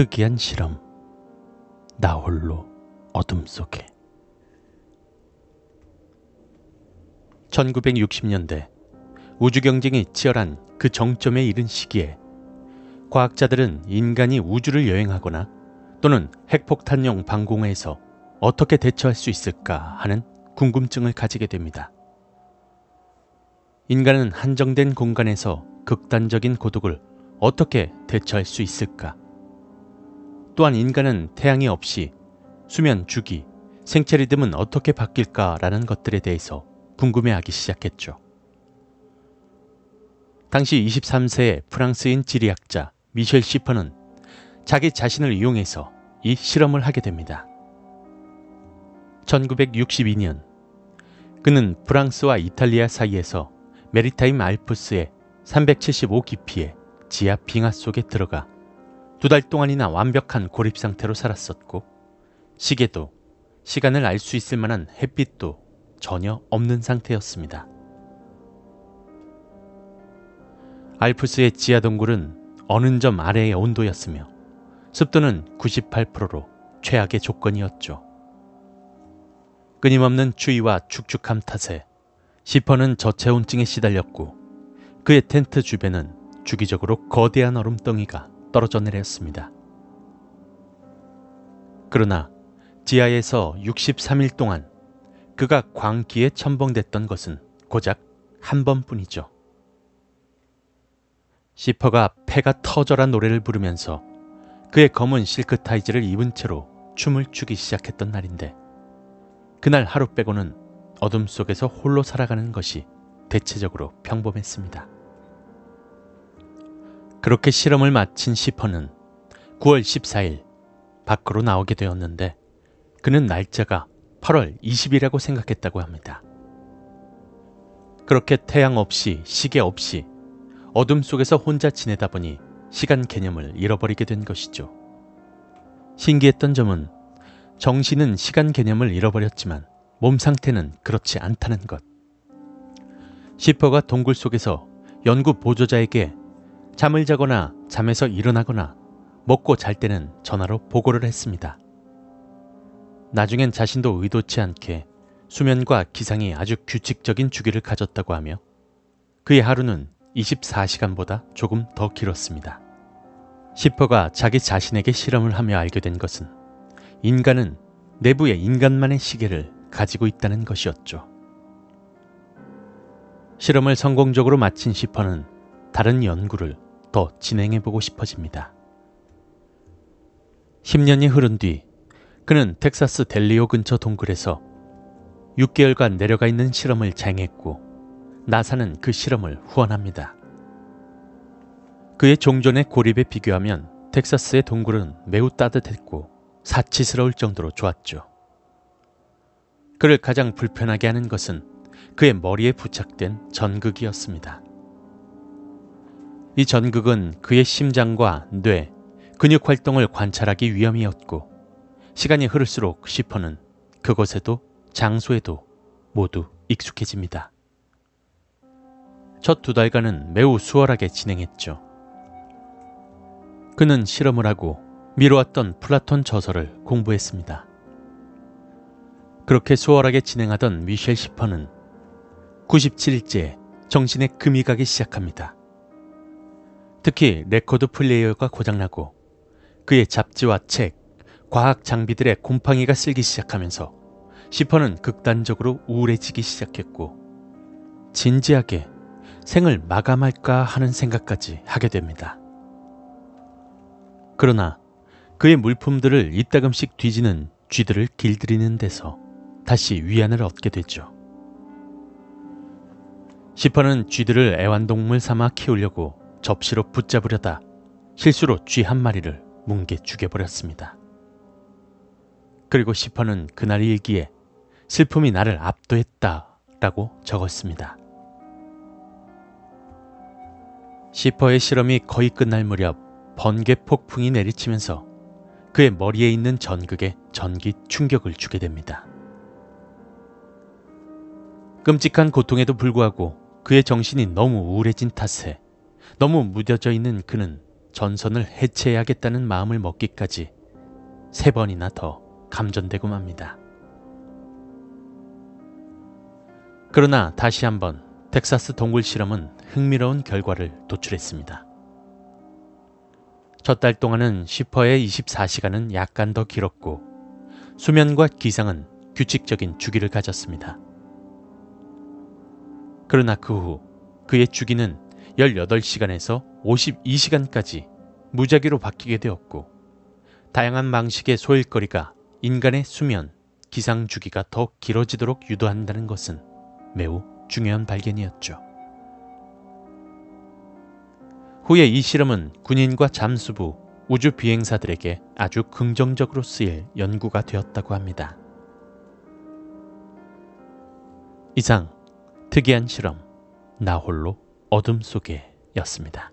특이한 실험. 나 홀로 어둠 속에. 1960년대 우주 경쟁이 치열한 그 정점에 이른 시기에 과학자들은 인간이 우주를 여행하거나 또는 핵폭탄용 방공호에서 어떻게 대처할 수 있을까 하는 궁금증을 가지게 됩니다. 인간은 한정된 공간에서 극단적인 고독을 어떻게 대처할 수 있을까? 또한 인간은 태양이 없이 수면 주기, 생체 리듬은 어떻게 바뀔까라는 것들에 대해서 궁금해하기 시작했죠. 당시 23세의 프랑스인 지리학자 미셸 시퍼는 자기 자신을 이용해서 이 실험을 하게 됩니다. 1962년 그는 프랑스와 이탈리아 사이에서 Maritime 알프스의 375 깊이의 지하 빙하 속에 들어가 두 달 동안이나 완벽한 고립 상태로 살았었고 시계도 시간을 알 수 있을 만한 햇빛도 전혀 없는 상태였습니다. 알프스의 지하 동굴은 어는점 아래의 온도였으며 습도는 98%로 최악의 조건이었죠. 끊임없는 추위와 축축함 탓에 시퍼는 저체온증에 시달렸고 그의 텐트 주변은 주기적으로 거대한 얼음덩이가 떨어져 내렸습니다. 그러나 지하에서 63일 동안 그가 광기에 첨벙댔던 것은 고작 한 번뿐이죠. 시퍼가 폐가 터져라 노래를 부르면서 그의 검은 실크 타이즈를 입은 채로 춤을 추기 시작했던 날인데 그날 하루 빼고는 어둠 속에서 홀로 살아가는 것이 대체적으로 평범했습니다. 그렇게 실험을 마친 시퍼는 9월 14일 밖으로 나오게 되었는데 그는 날짜가 8월 20일이라고 생각했다고 합니다. 그렇게 태양 없이 시계 없이 어둠 속에서 혼자 지내다 보니 시간 개념을 잃어버리게 된 것이죠. 신기했던 점은 정신은 시간 개념을 잃어버렸지만 몸 상태는 그렇지 않다는 것. 시퍼가 동굴 속에서 연구 보조자에게 잠을 자거나 잠에서 일어나거나 먹고 잘 때는 전화로 보고를 했습니다. 나중엔 자신도 의도치 않게 수면과 기상이 아주 규칙적인 주기를 가졌다고 하며 그의 하루는 24시간보다 조금 더 길었습니다. 시퍼가 자기 자신에게 실험을 하며 알게 된 것은 인간은 내부의 인간만의 시계를 가지고 있다는 것이었죠. 실험을 성공적으로 마친 시퍼는 다른 연구를 더 진행해보고 싶어집니다. 10년이 흐른 뒤 그는 텍사스 델리오 근처 동굴에서 6개월간 내려가 있는 실험을 자행했고 나사는 그 실험을 후원합니다. 그의 종전의 고립에 비교하면 텍사스의 동굴은 매우 따뜻했고 사치스러울 정도로 좋았죠. 그를 가장 불편하게 하는 것은 그의 머리에 부착된 전극이었습니다. 이 전극은 그의 심장과 뇌, 근육 활동을 관찰하기 위함이었고 시간이 흐를수록 시퍼는 그것에도 장소에도 모두 익숙해집니다. 첫 두 달간은 매우 수월하게 진행했죠. 그는 실험을 하고 미뤄왔던 플라톤 저서를 공부했습니다. 그렇게 수월하게 진행하던 미셸 시퍼는 97일째 정신에 금이 가기 시작합니다. 특히 레코드 플레이어가 고장나고 그의 잡지와 책, 과학 장비들의 곰팡이가 쓸기 시작하면서 시퍼는 극단적으로 우울해지기 시작했고 진지하게 생을 마감할까 하는 생각까지 하게 됩니다. 그러나 그의 물품들을 이따금씩 뒤지는 쥐들을 길들이는 데서 다시 위안을 얻게 되죠. 시퍼는 쥐들을 애완동물 삼아 키우려고 접시로 붙잡으려다 실수로 쥐 한 마리를 뭉개 죽여버렸습니다. 그리고 시퍼는 그날 일기에 슬픔이 나를 압도했다 라고 적었습니다. 시퍼의 실험이 거의 끝날 무렵 번개 폭풍이 내리치면서 그의 머리에 있는 전극에 전기 충격을 주게 됩니다. 끔찍한 고통에도 불구하고 그의 정신이 너무 우울해진 탓에 너무 무뎌져 있는 그는 전선을 해체해야겠다는 마음을 먹기까지 세 번이나 더 감전되고 맙니다. 그러나 다시 한번 텍사스 동굴 실험은 흥미로운 결과를 도출했습니다. 첫 달 동안은 쉬퍼의 24시간은 약간 더 길었고 수면과 기상은 규칙적인 주기를 가졌습니다. 그러나 그 후 그의 주기는 18시간에서 52시간까지 무작위로 바뀌게 되었고 다양한 방식의 소일거리가 인간의 수면, 기상 주기가 더 길어지도록 유도한다는 것은 매우 중요한 발견이었죠. 후에 이 실험은 군인과 잠수부, 우주 비행사들에게 아주 긍정적으로 쓰일 연구가 되었다고 합니다. 이상 특이한 실험 나홀로 어둠 속에였습니다.